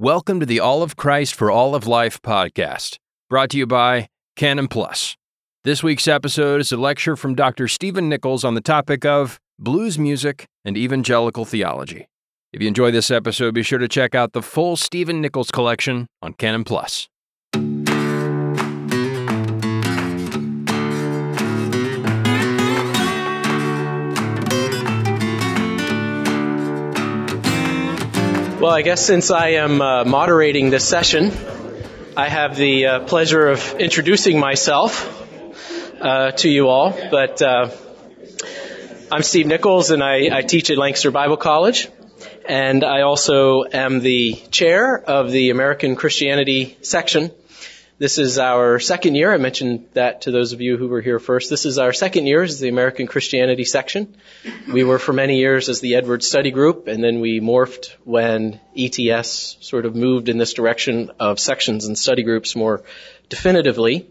Welcome to the All of Christ for All of Life podcast, brought to you by Canon Plus. This week's episode is a lecture from Dr. Stephen Nichols on the topic of blues music and evangelical theology. If you enjoy this episode, be sure to check out the full Stephen Nichols collection on Canon Plus. Well, I guess since I am uh, moderating this session, I have the uh, pleasure of introducing myself uh, to you all. But uh, I'm Steve Nichols, and I, I, teach at Lancaster Bible College, and I also am the chair of the American Christianity section this is our second year. I mentioned that to those of you who were here first. This is our second year as the American Christianity section. We were for many years as the Edwards Study Group, and then we morphed when ETS sort of moved in this direction of sections and study groups more definitively.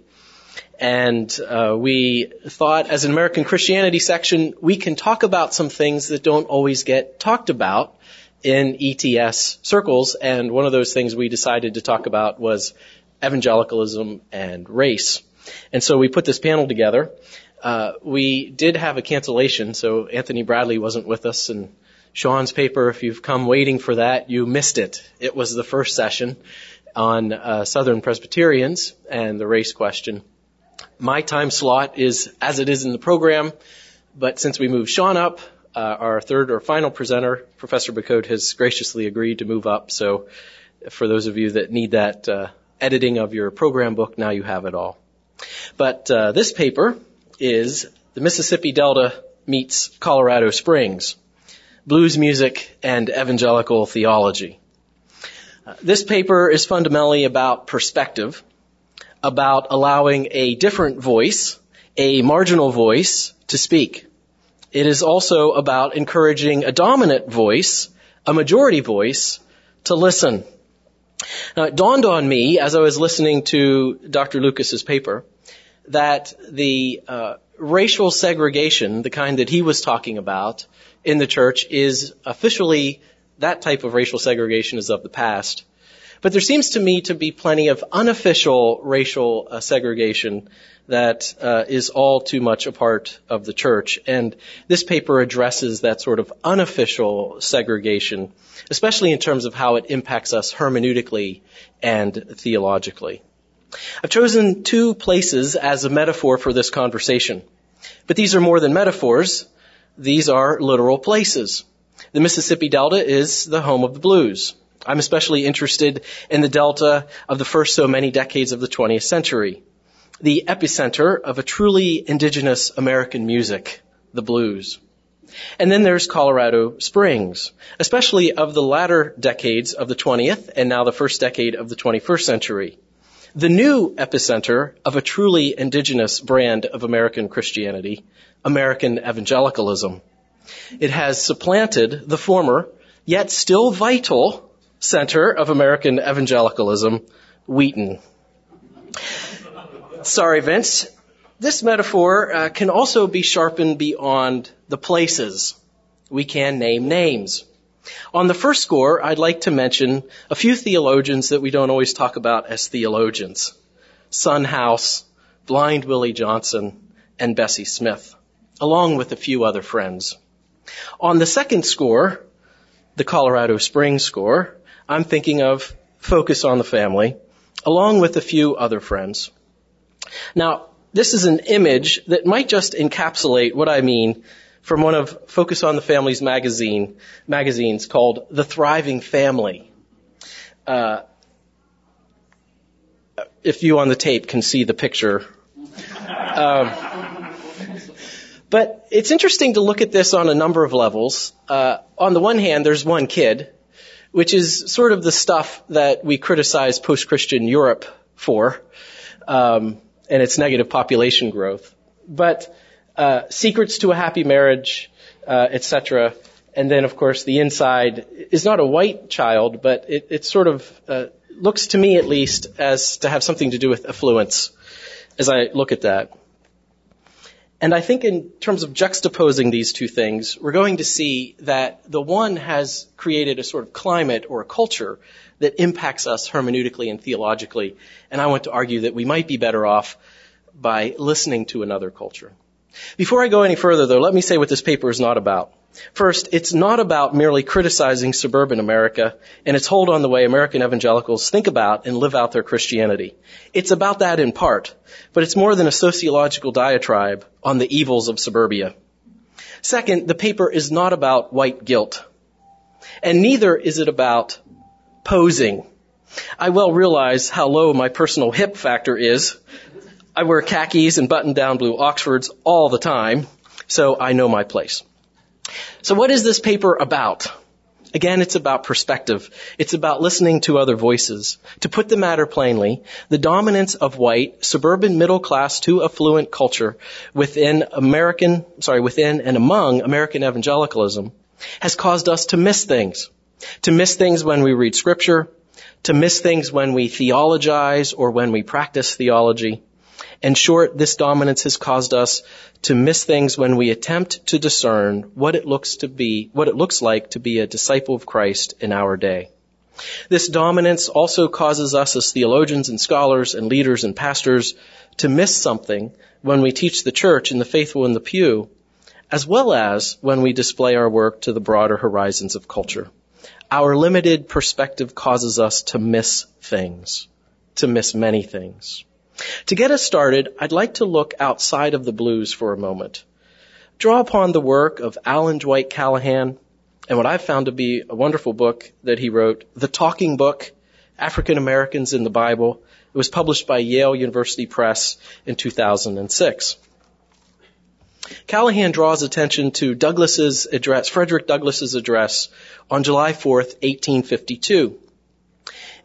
And uh, we thought, as an American Christianity section, we can talk about some things that don't always get talked about in ETS circles. And one of those things we decided to talk about was evangelicalism and race. And so we put this panel together. Uh, we did have a cancellation, so Anthony Bradley wasn't with us, and Sean's paper, if you've come waiting for that, you missed it. It was the first session on uh, Southern Presbyterians and the race question. My time slot is as it is in the program, but since we moved Sean up, uh, our third or final presenter, Professor Bacote, has graciously agreed to move up. So, for those of you that need that uh, editing of your program book, now you have it all. But uh, this paper is the Mississippi Delta meets Colorado Springs, blues music and evangelical theology. Uh, this paper is fundamentally about perspective, about allowing a different voice, a marginal voice, to speak. It is also about encouraging a dominant voice, a majority voice, to listen. Now, it dawned on me as I was listening to Dr. Lucas's paper that the uh, racial segregation, the kind that he was talking about in the church, is officially that type of racial segregation is of the past. But there seems to me to be plenty of unofficial racial uh, segregation that uh, is all too much a part of the church. And this paper addresses that sort of unofficial segregation, especially in terms of how it impacts us hermeneutically and theologically. I've chosen two places as a metaphor for this conversation. But these are more than metaphors. These are literal places. The Mississippi Delta is the home of the blues. I'm especially interested in the Delta of the first so many decades of the 20th century the epicenter of a truly indigenous American music, the blues. And then there's Colorado Springs, especially of the latter decades of the 20th and now the first decade of the 21st century. The new epicenter of a truly indigenous brand of American Christianity, American evangelicalism. It has supplanted the former, yet still vital, center of American evangelicalism, Wheaton. Sorry, Vince. This metaphor uh, can also be sharpened beyond the places. We can name names. On the first score, I'd like to mention a few theologians that we don't always talk about as theologians. Son House, Blind Willie Johnson, and Bessie Smith, along with a few other friends. On the second score, the Colorado Springs score, I'm thinking of Focus on the Family, along with a few other friends. Now, this is an image that might just encapsulate what I mean from one of Focus on the Family's magazine magazines called The Thriving Family. Uh, if you on the tape can see the picture. Um, but it's interesting to look at this on a number of levels. Uh, on the one hand, there's one kid, which is sort of the stuff that we criticize post-Christian Europe for. Um, and its negative population growth. But uh, secrets to a happy marriage, uh, etc. And then, of course, the inside is not a white child, but it, it sort of uh, looks to me, at least, as to have something to do with affluence. As I look at that, And I think in terms of juxtaposing these two things, we're going to see that the one has created a sort of climate or a culture that impacts us hermeneutically and theologically. And I want to argue that we might be better off by listening to another culture. Before I go any further though, let me say what this paper is not about. First, it's not about merely criticizing suburban America and its hold on the way American evangelicals think about and live out their Christianity. It's about that in part, but it's more than a sociological diatribe on the evils of suburbia. Second, the paper is not about white guilt. And neither is it about posing. I well realize how low my personal hip factor is. I wear khakis and button down blue Oxfords all the time, so I know my place. So what is this paper about? Again, it's about perspective. It's about listening to other voices. To put the matter plainly, the dominance of white, suburban middle class to affluent culture within American, sorry, within and among American evangelicalism has caused us to miss things. To miss things when we read scripture, to miss things when we theologize or when we practice theology, in short, this dominance has caused us to miss things when we attempt to discern what it looks to be, what it looks like to be a disciple of Christ in our day. This dominance also causes us as theologians and scholars and leaders and pastors to miss something when we teach the church and the faithful in the pew, as well as when we display our work to the broader horizons of culture. Our limited perspective causes us to miss things, to miss many things. To get us started, I'd like to look outside of the blues for a moment. Draw upon the work of Allen Dwight Callahan and what I've found to be a wonderful book that he wrote, The Talking Book, African Americans in the Bible. It was published by Yale University Press in 2006. Callahan draws attention to Douglass's address, Frederick Douglass's address on July 4th, 1852.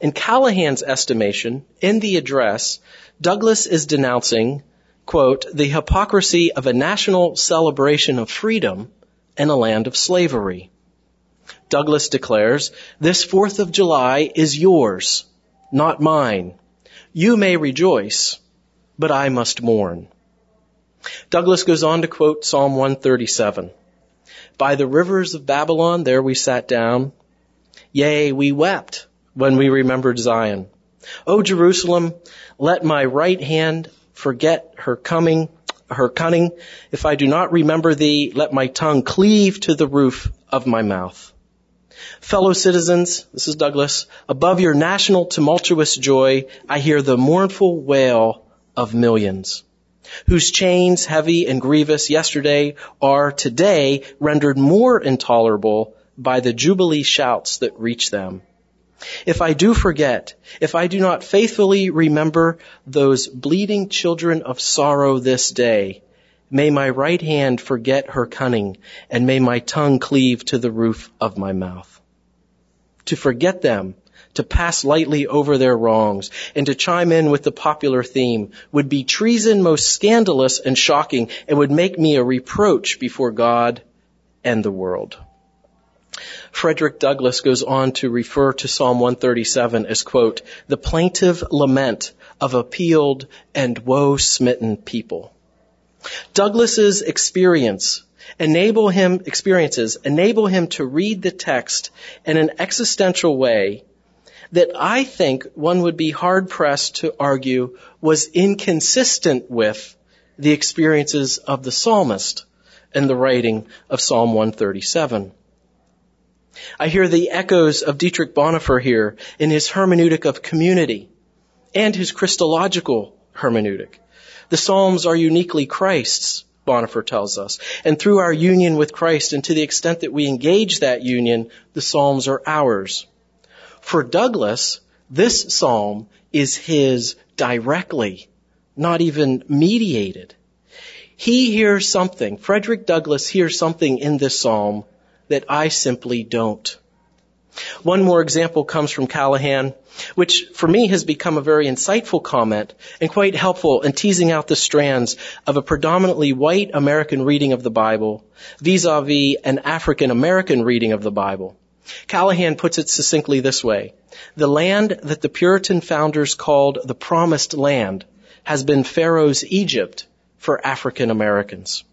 In Callahan's estimation, in the address, Douglass is denouncing, quote, the hypocrisy of a national celebration of freedom in a land of slavery. Douglass declares, this 4th of July is yours, not mine. You may rejoice, but I must mourn. Douglass goes on to quote Psalm 137. By the rivers of Babylon, there we sat down. Yea, we wept when we remembered Zion. O Jerusalem, let my right hand forget her coming, her cunning. If I do not remember thee, let my tongue cleave to the roof of my mouth. Fellow citizens, this is Douglass, above your national tumultuous joy, I hear the mournful wail of millions, whose chains, heavy and grievous yesterday, are today rendered more intolerable by the jubilee shouts that reach them. If I do forget, if I do not faithfully remember those bleeding children of sorrow this day, may my right hand forget her cunning, and may my tongue cleave to the roof of my mouth. To forget them, to pass lightly over their wrongs, and to chime in with the popular theme would be treason most scandalous and shocking, and would make me a reproach before God and the world. Frederick Douglass goes on to refer to Psalm 137 as quote, the plaintive lament of appealed and woe smitten people. Douglass's experience enable him, experiences enable him to read the text in an existential way that I think one would be hard pressed to argue was inconsistent with the experiences of the psalmist in the writing of Psalm 137. I hear the echoes of Dietrich Bonhoeffer here in his hermeneutic of community and his Christological hermeneutic. The Psalms are uniquely Christ's, Bonhoeffer tells us. And through our union with Christ and to the extent that we engage that union, the Psalms are ours. For Douglass, this Psalm is his directly, not even mediated. He hears something, Frederick Douglass hears something in this Psalm that I simply don't. One more example comes from Callahan, which for me has become a very insightful comment and quite helpful in teasing out the strands of a predominantly white American reading of the Bible vis-a-vis an African American reading of the Bible. Callahan puts it succinctly this way. The land that the Puritan founders called the promised land has been Pharaoh's Egypt for African Americans.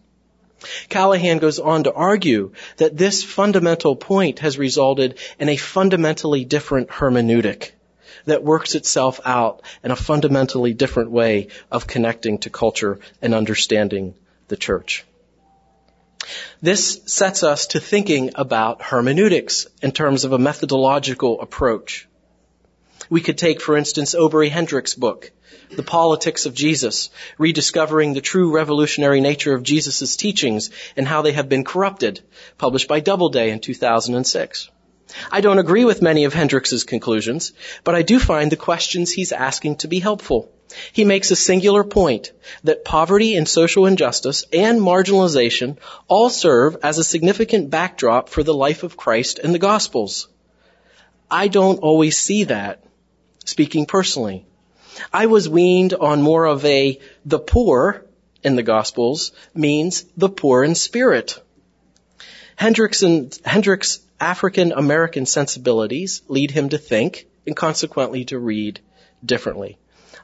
Callahan goes on to argue that this fundamental point has resulted in a fundamentally different hermeneutic that works itself out in a fundamentally different way of connecting to culture and understanding the church. This sets us to thinking about hermeneutics in terms of a methodological approach. We could take, for instance, Obery Hendricks' book, The Politics of Jesus, rediscovering the true revolutionary nature of Jesus' teachings and how they have been corrupted, published by Doubleday in 2006. I don't agree with many of Hendricks' conclusions, but I do find the questions he's asking to be helpful. He makes a singular point that poverty and social injustice and marginalization all serve as a significant backdrop for the life of Christ and the Gospels. I don't always see that, speaking personally. I was weaned on more of a the poor in the Gospels means the poor in spirit. Hendricks, African American sensibilities lead him to think and consequently to read differently.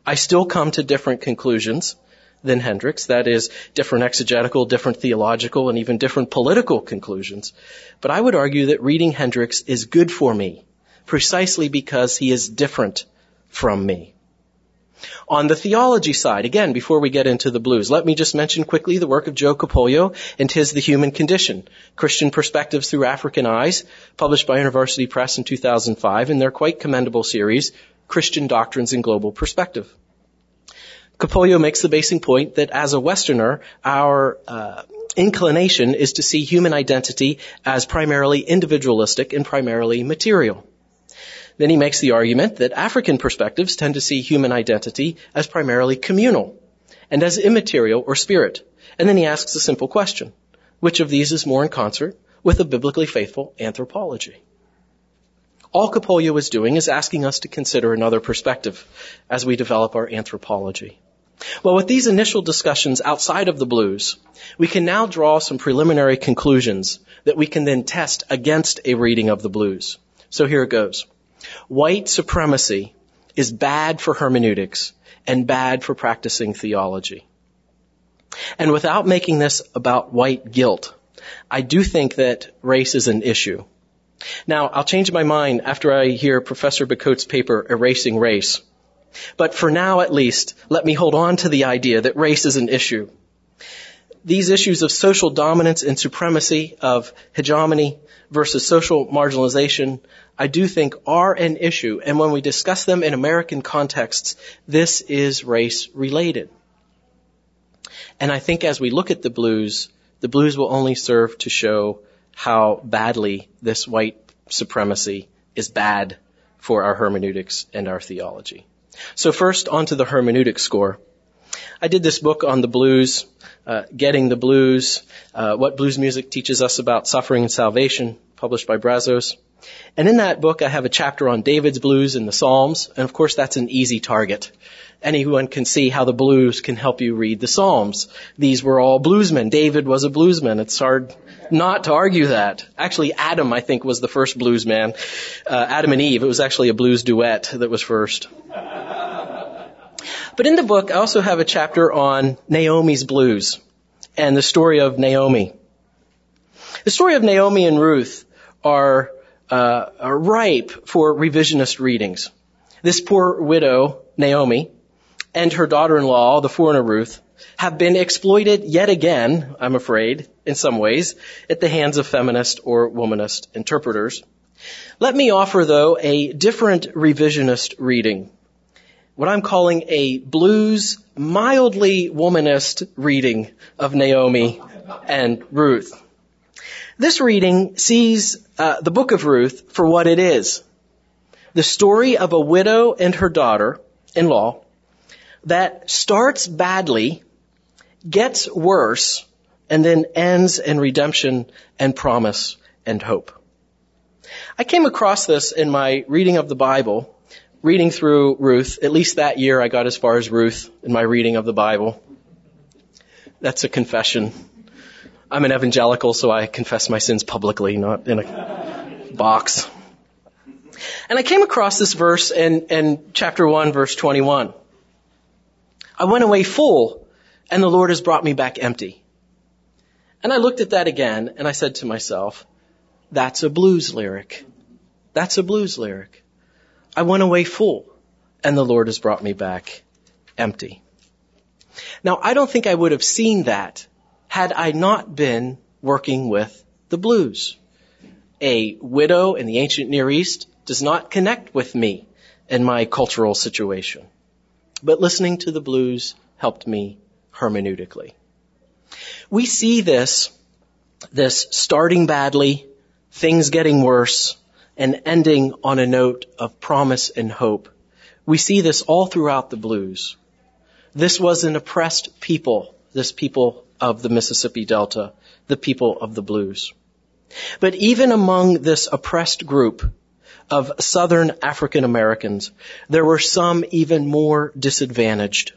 I still come to different conclusions than Hendricks, that is, different exegetical, different theological, and even different political conclusions. But I would argue that reading Hendricks is good for me, precisely because he is different from me. On the theology side, again, before we get into the blues, let me just mention quickly the work of Joe Kapolyo and his The Human Condition, Christian Perspectives Through African Eyes, published by InterVarsity Press in 2005 in their quite commendable series, Christian Doctrines in Global Perspective. Kapolyo makes the basic point that as a Westerner, our uh, inclination is to see human identity as primarily individualistic and primarily material. Then he makes the argument that African perspectives tend to see human identity as primarily communal and as immaterial or spirit. And then he asks a simple question. Which of these is more in concert with a biblically faithful anthropology? All Kapolyo is doing is asking us to consider another perspective as we develop our anthropology. Well, with these initial discussions outside of the blues, we can now draw some preliminary conclusions that we can then test against a reading of the blues. So here it goes. White supremacy is bad for hermeneutics and bad for practicing theology. And without making this about white guilt, I do think that race is an issue. Now, I'll change my mind after I hear Professor Bacote's paper, Erasing Race. But for now, at least, let me hold on to the idea that race is an issue. These issues of social dominance and supremacy, of hegemony versus social marginalization, I do think are an issue. And when we discuss them in American contexts, this is race related. And I think as we look at the blues, the blues will only serve to show how badly this white supremacy is bad for our hermeneutics and our theology. So first, onto the hermeneutic score. I did this book on the blues, uh, Getting the Blues, uh, What Blues Music Teaches Us About Suffering and Salvation, published by Brazos. And in that book, I have a chapter on David's blues and the Psalms, and of course that's an easy target. Anyone can see how the blues can help you read the Psalms. These were all bluesmen. David was a bluesman. It's hard not to argue that. Actually, Adam, I think, was the first bluesman. Uh, Adam and Eve, it was actually a blues duet that was first. But in the book, I also have a chapter on Naomi's blues and the story of Naomi. The story of Naomi and Ruth are, uh, are ripe for revisionist readings. This poor widow, Naomi, and her daughter-in-law, the foreigner Ruth, have been exploited yet again, I'm afraid, in some ways, at the hands of feminist or womanist interpreters. Let me offer, though, a different revisionist reading. What I'm calling a blues, mildly womanist reading of Naomi and Ruth. This reading sees uh, the book of Ruth for what it is. The story of a widow and her daughter-in-law that starts badly, gets worse, and then ends in redemption and promise and hope. I came across this in my reading of the Bible, reading through Ruth. At least that year I got as far as Ruth in my reading of the Bible. That's a confession. I'm an evangelical, so I confess my sins publicly, not in a box. And I came across this verse in, in chapter 1, verse 21. I went away full and the Lord has brought me back empty. And I looked at that again and I said to myself, that's a blues lyric. That's a blues lyric. I went away full and the Lord has brought me back empty. Now, I don't think I would have seen that had I not been working with the blues. A widow in the ancient Near East does not connect with me in my cultural situation. But listening to the blues helped me hermeneutically. We see this, this starting badly, things getting worse, and ending on a note of promise and hope. We see this all throughout the blues. This was an oppressed people, this people of the Mississippi Delta, the people of the blues. But even among this oppressed group of Southern African Americans, there were some even more disadvantaged.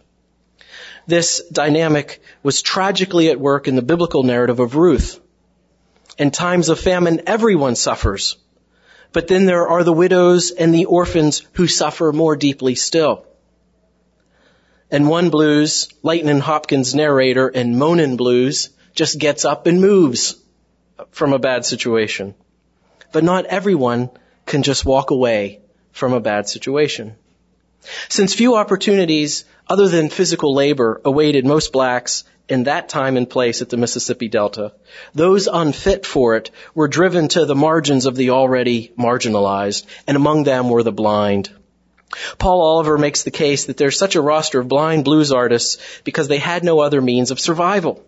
This dynamic was tragically at work in the biblical narrative of Ruth. In times of famine, everyone suffers. But then there are the widows and the orphans who suffer more deeply still. And one blues, Lightnin' Hopkins narrator and Moanin' Blues, just gets up and moves from a bad situation. But not everyone can just walk away from a bad situation. Since few opportunities other than physical labor awaited most blacks in that time and place at the Mississippi Delta, those unfit for it were driven to the margins of the already marginalized, and among them were the blind. Paul Oliver makes the case that there's such a roster of blind blues artists because they had no other means of survival.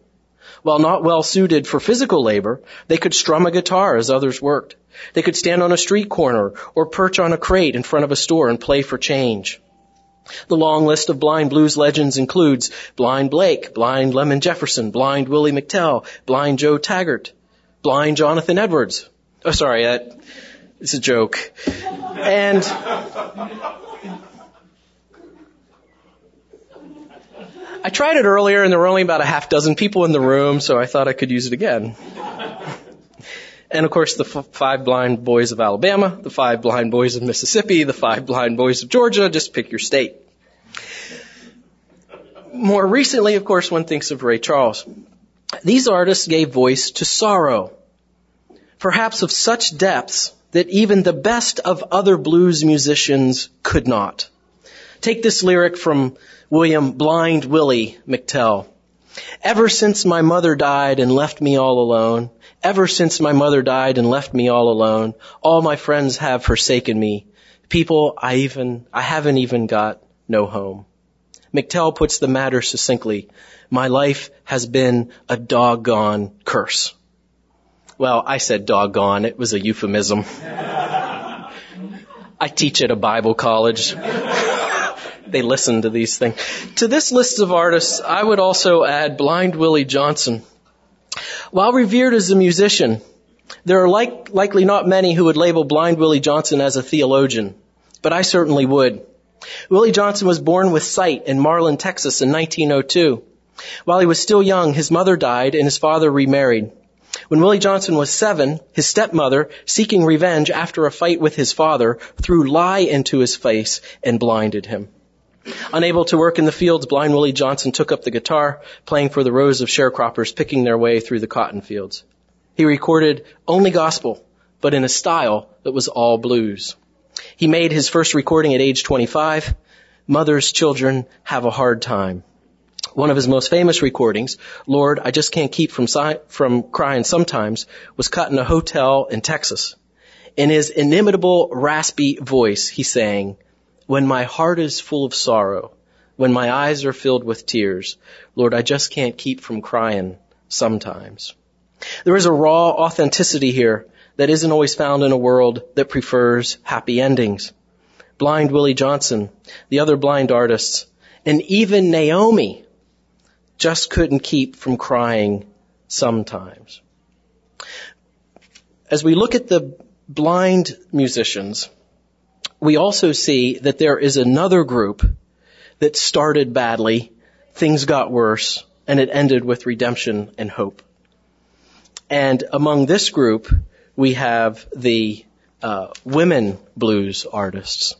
While not well suited for physical labor, they could strum a guitar as others worked. They could stand on a street corner or perch on a crate in front of a store and play for change. The long list of blind blues legends includes Blind Blake, Blind Lemon Jefferson, Blind Willie McTell, Blind Joe Taggart, Blind Jonathan Edwards. Oh, sorry, that, it's a joke. And I tried it earlier and there were only about a half dozen people in the room, so I thought I could use it again. And of course, the f- five blind boys of Alabama, the five blind boys of Mississippi, the five blind boys of Georgia, just pick your state. More recently, of course, one thinks of Ray Charles. These artists gave voice to sorrow, perhaps of such depths that even the best of other blues musicians could not. Take this lyric from William Blind Willie McTell. Ever since my mother died and left me all alone, ever since my mother died and left me all alone, all my friends have forsaken me. People I even, I haven't even got no home. McTell puts the matter succinctly. My life has been a doggone curse. Well, I said doggone. It was a euphemism. I teach at a Bible college. they listen to these things. To this list of artists, I would also add Blind Willie Johnson. While revered as a musician, there are like, likely not many who would label Blind Willie Johnson as a theologian, but I certainly would. Willie Johnson was born with sight in Marlin, Texas in 1902. While he was still young, his mother died and his father remarried. When Willie Johnson was seven, his stepmother, seeking revenge after a fight with his father, threw lye into his face and blinded him. Unable to work in the fields, blind Willie Johnson took up the guitar, playing for the rows of sharecroppers picking their way through the cotton fields. He recorded only gospel, but in a style that was all blues. He made his first recording at age 25. Mother's children have a hard time. One of his most famous recordings, Lord, I just can't keep from, si- from crying sometimes, was cut in a hotel in Texas. In his inimitable, raspy voice, he sang, when my heart is full of sorrow, when my eyes are filled with tears, Lord, I just can't keep from crying sometimes. There is a raw authenticity here that isn't always found in a world that prefers happy endings. Blind Willie Johnson, the other blind artists, and even Naomi just couldn't keep from crying sometimes. As we look at the blind musicians, we also see that there is another group that started badly, things got worse, and it ended with redemption and hope. And among this group, we have the uh, women blues artists.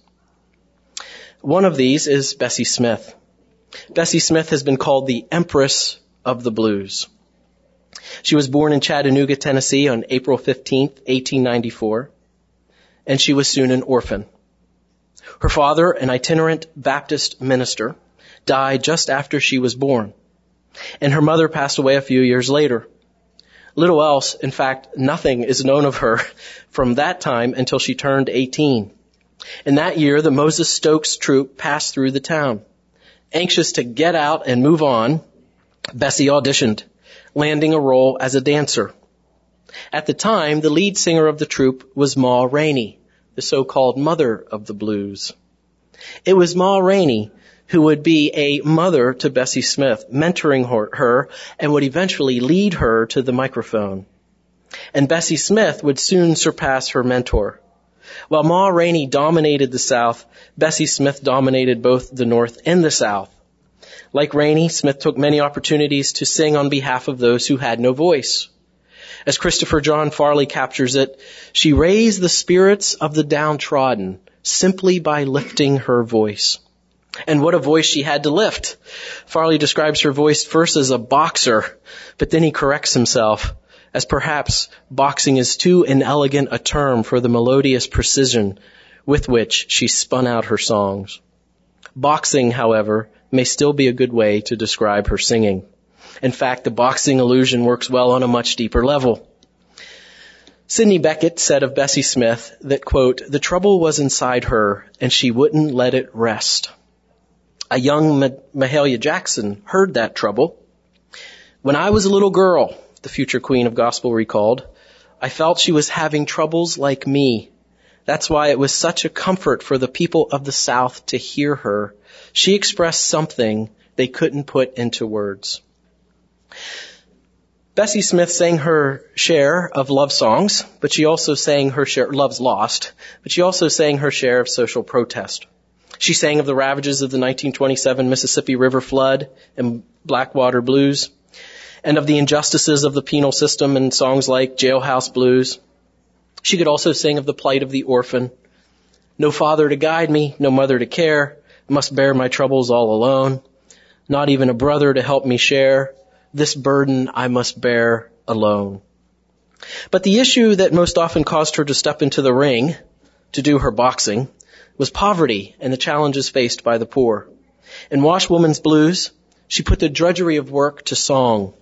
One of these is Bessie Smith. Bessie Smith has been called the Empress of the Blues. She was born in Chattanooga, Tennessee on April 15, 1894, and she was soon an orphan. Her father, an itinerant Baptist minister, died just after she was born, and her mother passed away a few years later. Little else, in fact, nothing is known of her from that time until she turned 18. In that year, the Moses Stokes troupe passed through the town. Anxious to get out and move on, Bessie auditioned, landing a role as a dancer. At the time, the lead singer of the troupe was Ma Rainey, the so-called mother of the blues. It was Ma Rainey who would be a mother to Bessie Smith, mentoring her, and would eventually lead her to the microphone. And Bessie Smith would soon surpass her mentor. While Ma Rainey dominated the South, Bessie Smith dominated both the North and the South. Like Rainey, Smith took many opportunities to sing on behalf of those who had no voice. As Christopher John Farley captures it, she raised the spirits of the downtrodden simply by lifting her voice. And what a voice she had to lift. Farley describes her voice first as a boxer, but then he corrects himself as perhaps boxing is too inelegant a term for the melodious precision with which she spun out her songs. Boxing, however, may still be a good way to describe her singing. In fact, the boxing illusion works well on a much deeper level. Sidney Bechet said of Bessie Smith that, quote, the trouble was inside her and she wouldn't let it rest. A young Mahalia Jackson heard that trouble. When I was a little girl, the future queen of gospel recalled, I felt she was having troubles like me. That's why it was such a comfort for the people of the South to hear her. She expressed something they couldn't put into words. Bessie Smith sang her share of love songs, but she also sang her share, Love's Lost, but she also sang her share of social protest. She sang of the ravages of the 1927 Mississippi River flood and Blackwater Blues, and of the injustices of the penal system in songs like Jailhouse Blues. She could also sing of the plight of the orphan. No father to guide me, no mother to care, must bear my troubles all alone. Not even a brother to help me share. This burden I must bear alone. But the issue that most often caused her to step into the ring to do her boxing was poverty and the challenges faced by the poor. In Washwoman's Blues, she put the drudgery of work to song.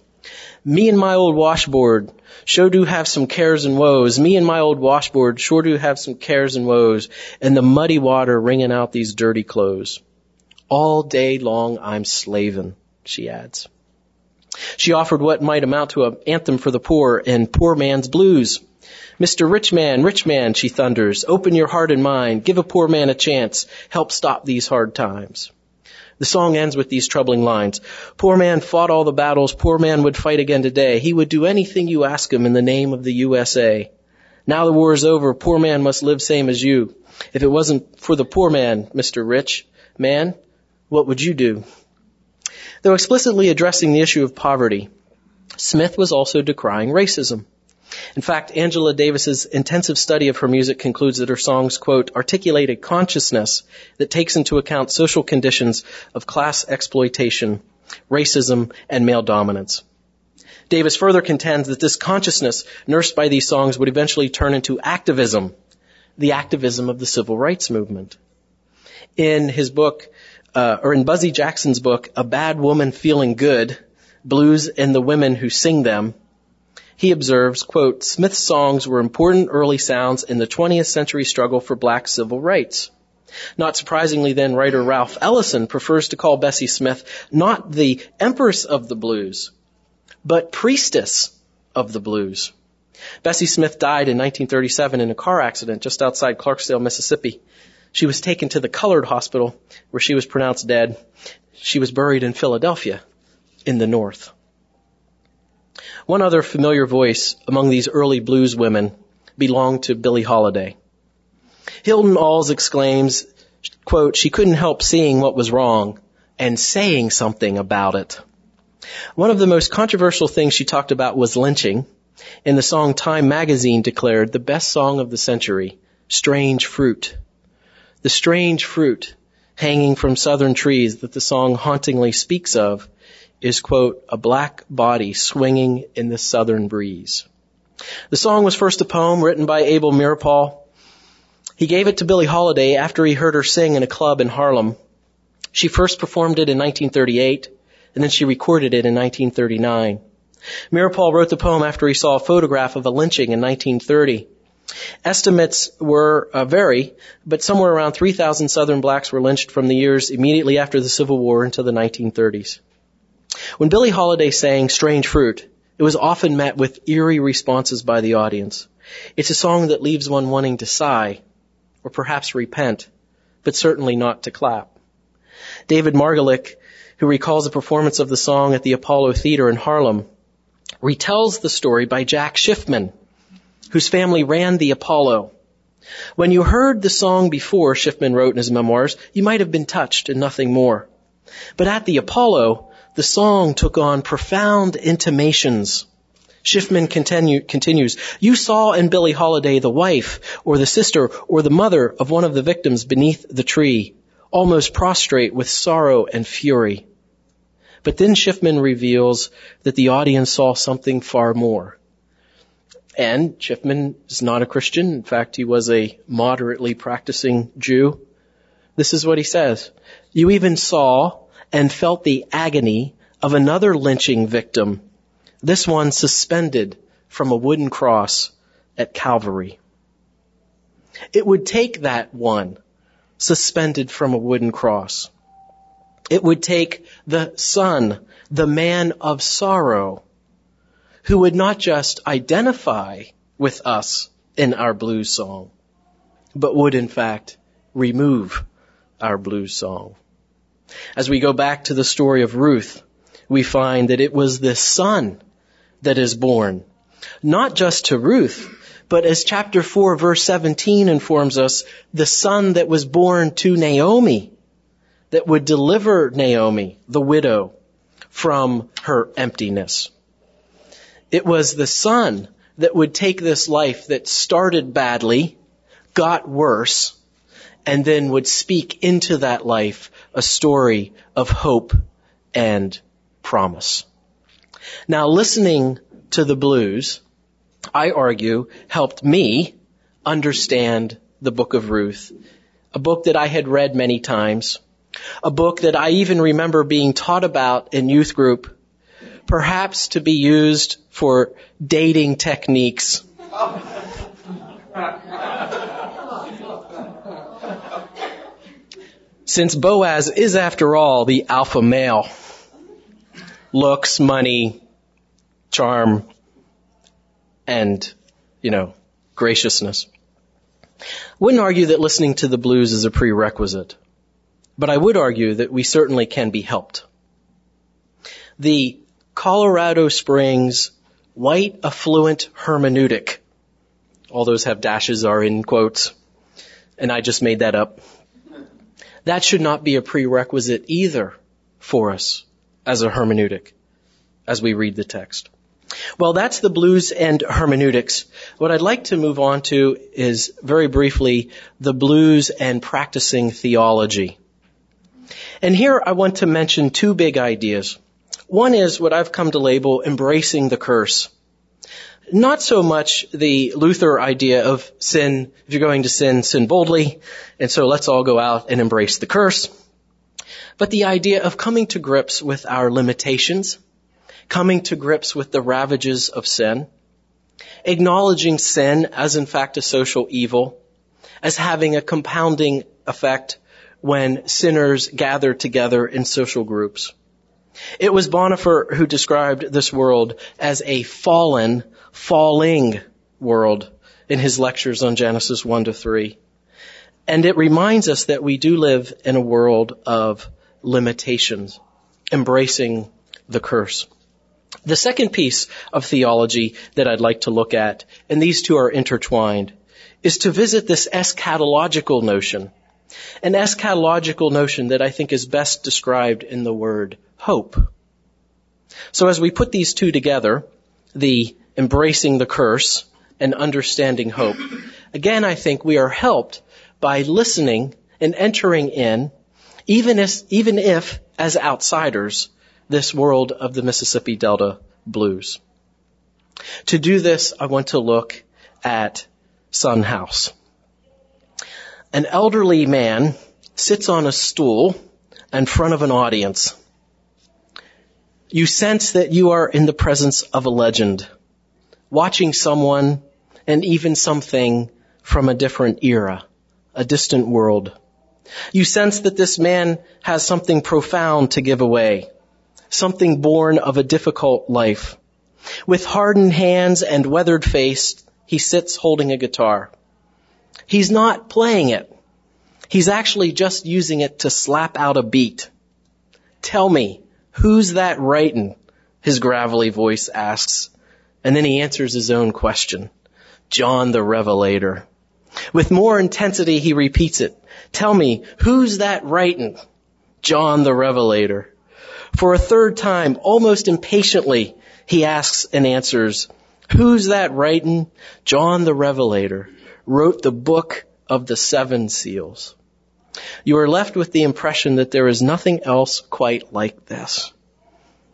Me and my old washboard sure do have some cares and woes. Me and my old washboard sure do have some cares and woes. And the muddy water wringing out these dirty clothes. All day long I'm slavin', she adds. She offered what might amount to an anthem for the poor in Poor Man's Blues. Mr. Rich Man, Rich Man, she thunders, open your heart and mind, give a poor man a chance, help stop these hard times. The song ends with these troubling lines. Poor man fought all the battles, poor man would fight again today. He would do anything you ask him in the name of the USA. Now the war is over, poor man must live same as you. If it wasn't for the poor man, Mr. Rich Man, what would you do? Though explicitly addressing the issue of poverty, Smith was also decrying racism. In fact, Angela Davis's intensive study of her music concludes that her songs, quote, articulate a consciousness that takes into account social conditions of class exploitation, racism, and male dominance. Davis further contends that this consciousness nursed by these songs would eventually turn into activism, the activism of the civil rights movement. In his book, uh, or in Buzzy Jackson's book, A Bad Woman Feeling Good, Blues and the Women Who Sing Them, he observes, quote, Smith's songs were important early sounds in the 20th century struggle for black civil rights. Not surprisingly then, writer Ralph Ellison prefers to call Bessie Smith not the empress of the blues, but priestess of the blues. Bessie Smith died in 1937 in a car accident just outside Clarksdale, Mississippi. She was taken to the colored hospital where she was pronounced dead. She was buried in Philadelphia in the north. One other familiar voice among these early blues women belonged to Billie Holiday. Hilton Als exclaims, quote, she couldn't help seeing what was wrong and saying something about it. One of the most controversial things she talked about was lynching. In the song Time magazine declared the best song of the century, Strange Fruit. The strange fruit hanging from southern trees that the song hauntingly speaks of is, quote, a black body swinging in the southern breeze. The song was first a poem written by Abel Meeropol. He gave it to Billie Holiday after he heard her sing in a club in Harlem. She first performed it in 1938, and then she recorded it in 1939. Meeropol wrote the poem after he saw a photograph of a lynching in 1930. Estimates were uh, vary, but somewhere around 3,000 Southern blacks were lynched from the years immediately after the Civil War until the 1930s. When Billie Holiday sang Strange Fruit, it was often met with eerie responses by the audience. It's a song that leaves one wanting to sigh, or perhaps repent, but certainly not to clap. David Margolick, who recalls a performance of the song at the Apollo Theater in Harlem, retells the story by Jack Schiffman, whose family ran the Apollo. When you heard the song before, Schiffman wrote in his memoirs, you might have been touched and nothing more. But at the Apollo, the song took on profound intimations. Schiffman continue, continues, you saw in Billie Holiday the wife or the sister or the mother of one of the victims beneath the tree, almost prostrate with sorrow and fury. But then Schiffman reveals that the audience saw something far more. And Schiffman is not a Christian. In fact, he was a moderately practicing Jew. This is what he says. You even saw and felt the agony of another lynching victim, this one suspended from a wooden cross at Calvary. It would take that one suspended from a wooden cross. It would take the son, the man of sorrow, who would not just identify with us in our blues song, but would in fact remove our blues song. As we go back to the story of Ruth, we find that it was the son that is born, not just to Ruth, but as chapter 4 verse 17 informs us, the son that was born to Naomi, that would deliver Naomi, the widow, from her emptiness. It was the son that would take this life that started badly, got worse, and then would speak into that life a story of hope and promise. Now listening to the blues, I argue, helped me understand the book of Ruth, a book that I had read many times, a book that I even remember being taught about in youth group perhaps to be used for dating techniques. Since Boaz is after all the alpha male, looks, money, charm, and, you know, graciousness. Wouldn't argue that listening to the blues is a prerequisite, but I would argue that we certainly can be helped. The Colorado Springs white affluent hermeneutic. All those have dashes are in quotes. And I just made that up. That should not be a prerequisite either for us as a hermeneutic as we read the text. Well, that's the blues and hermeneutics. What I'd like to move on to is very briefly the blues and practicing theology. And here I want to mention two big ideas. One is what I've come to label embracing the curse. Not so much the Luther idea of sin, if you're going to sin, sin boldly, and so let's all go out and embrace the curse. But the idea of coming to grips with our limitations, coming to grips with the ravages of sin, acknowledging sin as in fact a social evil, as having a compounding effect when sinners gather together in social groups. It was Bonhoeffer who described this world as a fallen, falling world in his lectures on Genesis 1 to 3. And it reminds us that we do live in a world of limitations, embracing the curse. The second piece of theology that I'd like to look at, and these two are intertwined, is to visit this eschatological notion. An eschatological notion that I think is best described in the word hope. So as we put these two together, the embracing the curse and understanding hope, again I think we are helped by listening and entering in even if, even if as outsiders, this world of the Mississippi Delta blues. To do this, I want to look at Son House. An elderly man sits on a stool in front of an audience. You sense that you are in the presence of a legend, watching someone and even something from a different era, a distant world. You sense that this man has something profound to give away, something born of a difficult life. With hardened hands and weathered face, he sits holding a guitar. He's not playing it. He's actually just using it to slap out a beat. Tell me, who's that writing? His gravelly voice asks. And then he answers his own question. John the Revelator. With more intensity, he repeats it. Tell me, who's that writing? John the Revelator. For a third time, almost impatiently, he asks and answers, who's that writing? John the Revelator wrote the book of the seven seals. You are left with the impression that there is nothing else quite like this.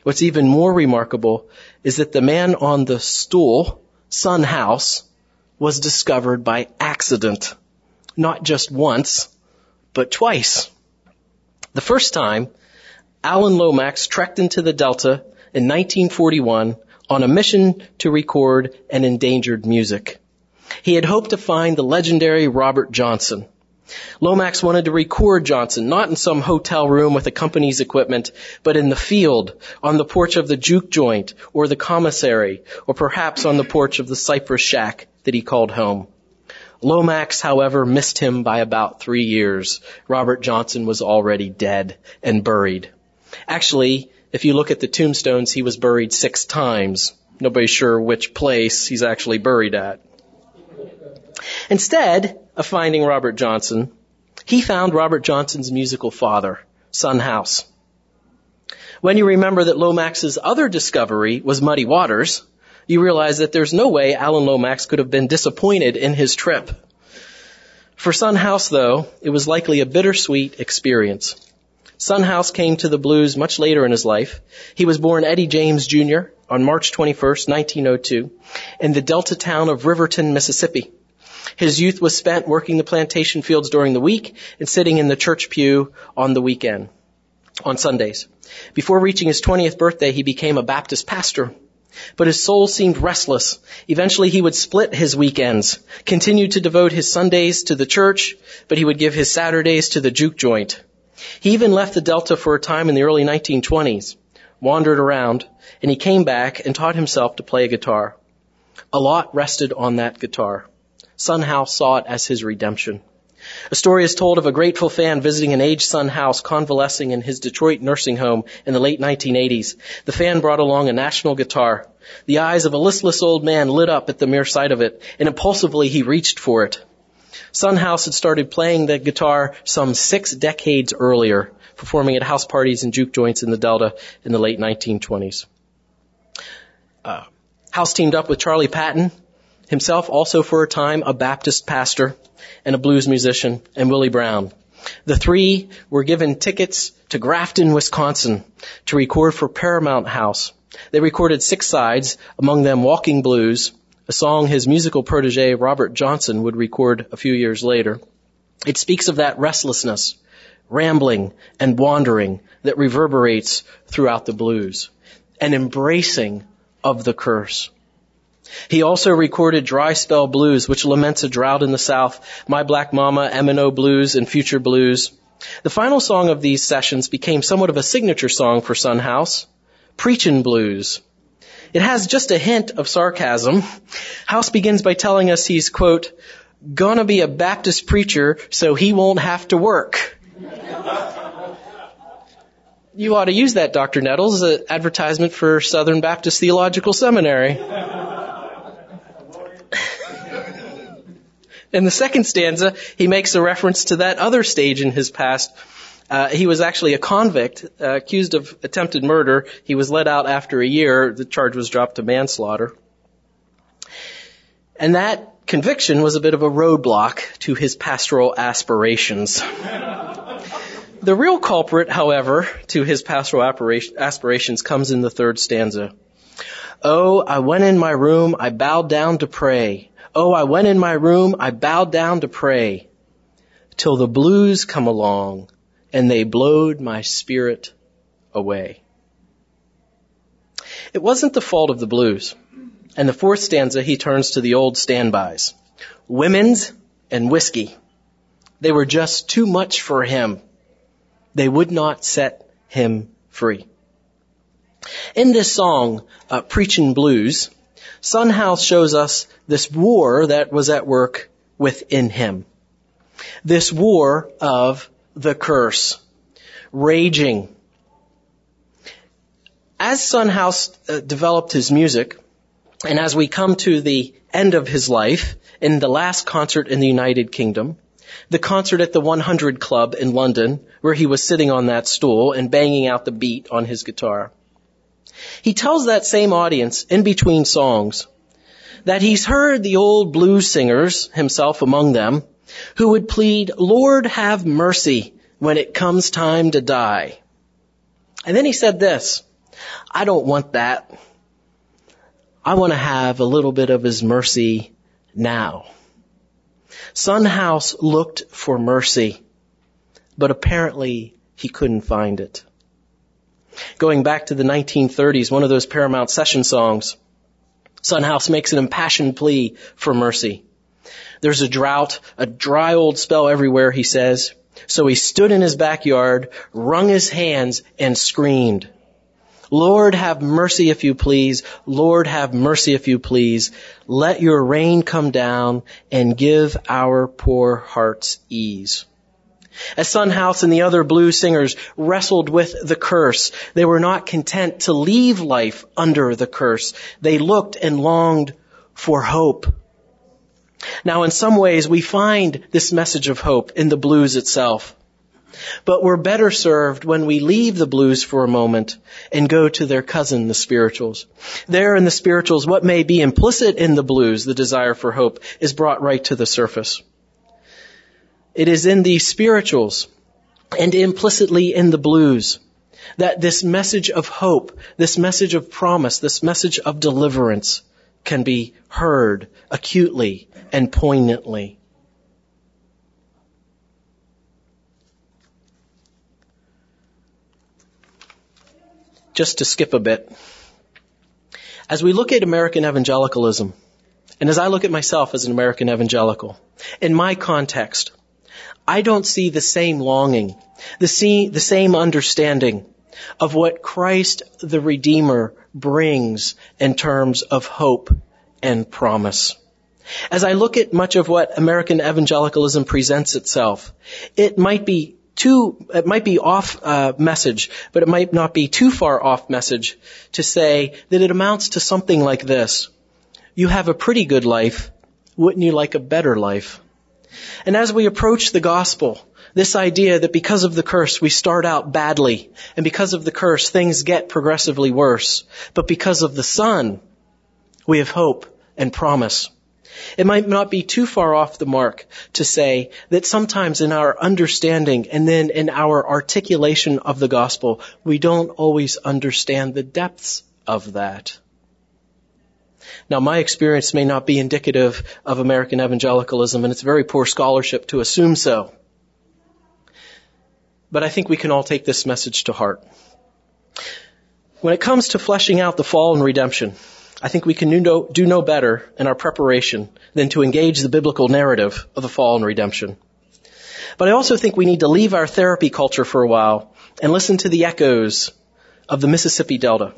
What's even more remarkable is that the man on the stool, Son House, was discovered by accident. Not just once, but twice. The first time, Alan Lomax trekked into the Delta in 1941 on a mission to record an endangered music. He had hoped to find the legendary Robert Johnson. Lomax wanted to record Johnson, not in some hotel room with the company's equipment, but in the field, on the porch of the juke joint, or the commissary, or perhaps on the porch of the cypress shack that he called home. Lomax, however, missed him by about three years. Robert Johnson was already dead and buried. Actually, if you look at the tombstones, he was buried six times. Nobody's sure which place he's actually buried at. Instead of finding Robert Johnson, he found Robert Johnson's musical father, Son House. When you remember that Lomax's other discovery was Muddy Waters, you realize that there's no way Alan Lomax could have been disappointed in his trip. For Son House, though, it was likely a bittersweet experience. Son House came to the blues much later in his life. He was born Eddie James Jr. on March 21st, 1902, in the delta town of Riverton, Mississippi. His youth was spent working the plantation fields during the week and sitting in the church pew on the weekend, on Sundays. Before reaching his 20th birthday, he became a Baptist pastor. But his soul seemed restless. Eventually he would split his weekends, continue to devote his Sundays to the church, but he would give his Saturdays to the juke joint. He even left the Delta for a time in the early 1920s, wandered around, and he came back and taught himself to play a guitar. A lot rested on that guitar. Son House saw it as his redemption. A story is told of a grateful fan visiting an aged Son House convalescing in his Detroit nursing home in the late 1980s. The fan brought along a national guitar. The eyes of a listless old man lit up at the mere sight of it, and impulsively he reached for it. Son House had started playing the guitar some six decades earlier, performing at house parties and juke joints in the Delta in the late 1920s. Uh, House teamed up with Charlie Patton, himself also for a time a Baptist pastor and a blues musician, and Willie Brown. The three were given tickets to Grafton, Wisconsin to record for Paramount House. They recorded six sides, among them Walking Blues, a song his musical protege Robert Johnson would record a few years later. It speaks of that restlessness, rambling and wandering that reverberates throughout the blues, an embracing of the curse. He also recorded Dry Spell Blues, which laments a drought in the South, My Black Mama, M&O Blues, and Future Blues. The final song of these sessions became somewhat of a signature song for Son House, Preachin' Blues. It has just a hint of sarcasm. House begins by telling us he's, quote, gonna be a Baptist preacher so he won't have to work. you ought to use that, Dr. Nettles, as an advertisement for Southern Baptist Theological Seminary. In the second stanza, he makes a reference to that other stage in his past. Uh, he was actually a convict, uh, accused of attempted murder. He was let out after a year. The charge was dropped to manslaughter. And that conviction was a bit of a roadblock to his pastoral aspirations. the real culprit, however, to his pastoral aspirations comes in the third stanza. Oh, I went in my room, I bowed down to pray. Oh, I went in my room, I bowed down to pray. Till the blues come along and they blowed my spirit away. It wasn't the fault of the blues. And the fourth stanza, he turns to the old standbys. Women's and whiskey. They were just too much for him. They would not set him free. In this song, uh, Preachin' Blues, Son House shows us this war that was at work within him. This war of the curse, raging. As Son House uh, developed his music, and as we come to the end of his life, in the last concert in the United Kingdom, the concert at the 100 Club in London, where he was sitting on that stool and banging out the beat on his guitar. He tells that same audience in between songs that he's heard the old blues singers, himself among them, who would plead, Lord have mercy when it comes time to die. And then he said this, I don't want that. I want to have a little bit of his mercy now. Son House looked for mercy, but apparently he couldn't find it. Going back to the 1930s, one of those Paramount session songs, Son House makes an impassioned plea for mercy. There's a drought, a dry old spell everywhere, he says. So he stood in his backyard, wrung his hands, and screamed. Lord, have mercy if you please. Lord, have mercy if you please. Let your rain come down and give our poor hearts ease. As Son House and the other blues singers wrestled with the curse, they were not content to leave life under the curse. They looked and longed for hope. Now in some ways we find this message of hope in the blues itself. But we're better served when we leave the blues for a moment and go to their cousin, the spirituals. There in the spirituals, what may be implicit in the blues, the desire for hope, is brought right to the surface. It is in the spirituals and implicitly in the blues that this message of hope, this message of promise, this message of deliverance can be heard acutely and poignantly. just to skip a bit. As we look at American evangelicalism, and as I look at myself as an American evangelical, in my context, I don't see the same longing, the, see, the same understanding of what Christ the Redeemer brings in terms of hope and promise. As I look at much of what American evangelicalism presents itself, it might be too, it might be off uh, message, but it might not be too far off message to say that it amounts to something like this. You have a pretty good life. Wouldn't you like a better life? And as we approach the gospel, this idea that because of the curse we start out badly, and because of the curse things get progressively worse, but because of the Son, we have hope and promise. It might not be too far off the mark to say that sometimes in our understanding and then in our articulation of the gospel, we don't always understand the depths of that. Now, my experience may not be indicative of American evangelicalism, and it's very poor scholarship to assume so. But I think we can all take this message to heart. When it comes to fleshing out the fall and redemption, I think we can do no, do no better in our preparation than to engage the biblical narrative of the fall and redemption. But I also think we need to leave our therapy culture for a while and listen to the echoes of the Mississippi Delta.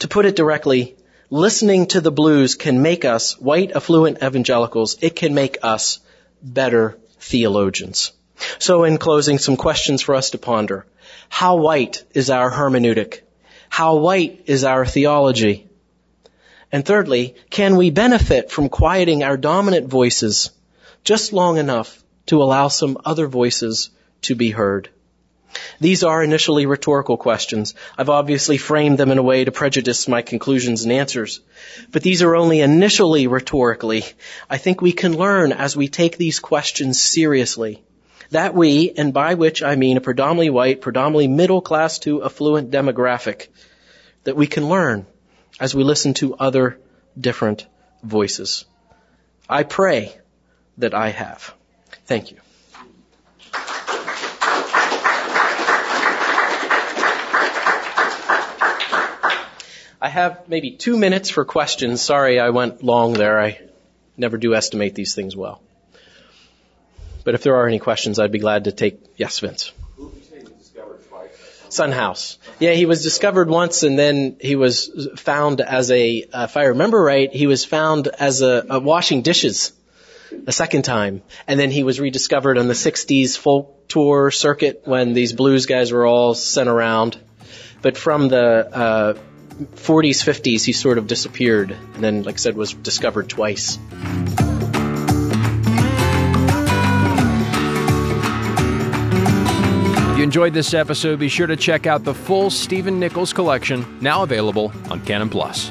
To put it directly, listening to the blues can make us white affluent evangelicals. It can make us better theologians. So in closing, some questions for us to ponder. How white is our hermeneutic? How white is our theology? And thirdly, can we benefit from quieting our dominant voices just long enough to allow some other voices to be heard? These are initially rhetorical questions. I've obviously framed them in a way to prejudice my conclusions and answers. But these are only initially rhetorically. I think we can learn as we take these questions seriously. That we, and by which I mean a predominantly white, predominantly middle class to affluent demographic, that we can learn as we listen to other different voices. I pray that I have. Thank you. I have maybe two minutes for questions. Sorry I went long there. I never do estimate these things well. But if there are any questions, I'd be glad to take. Yes, Vince. Son House. Yeah, he was discovered once and then he was found as a, uh, if I remember right, he was found as a, a washing dishes a second time. And then he was rediscovered on the 60s folk tour circuit when these blues guys were all sent around. But from the, uh, 40s, 50s, he sort of disappeared and then, like I said, was discovered twice. If you enjoyed this episode, be sure to check out the full Stephen Nichols collection, now available on Canon Plus.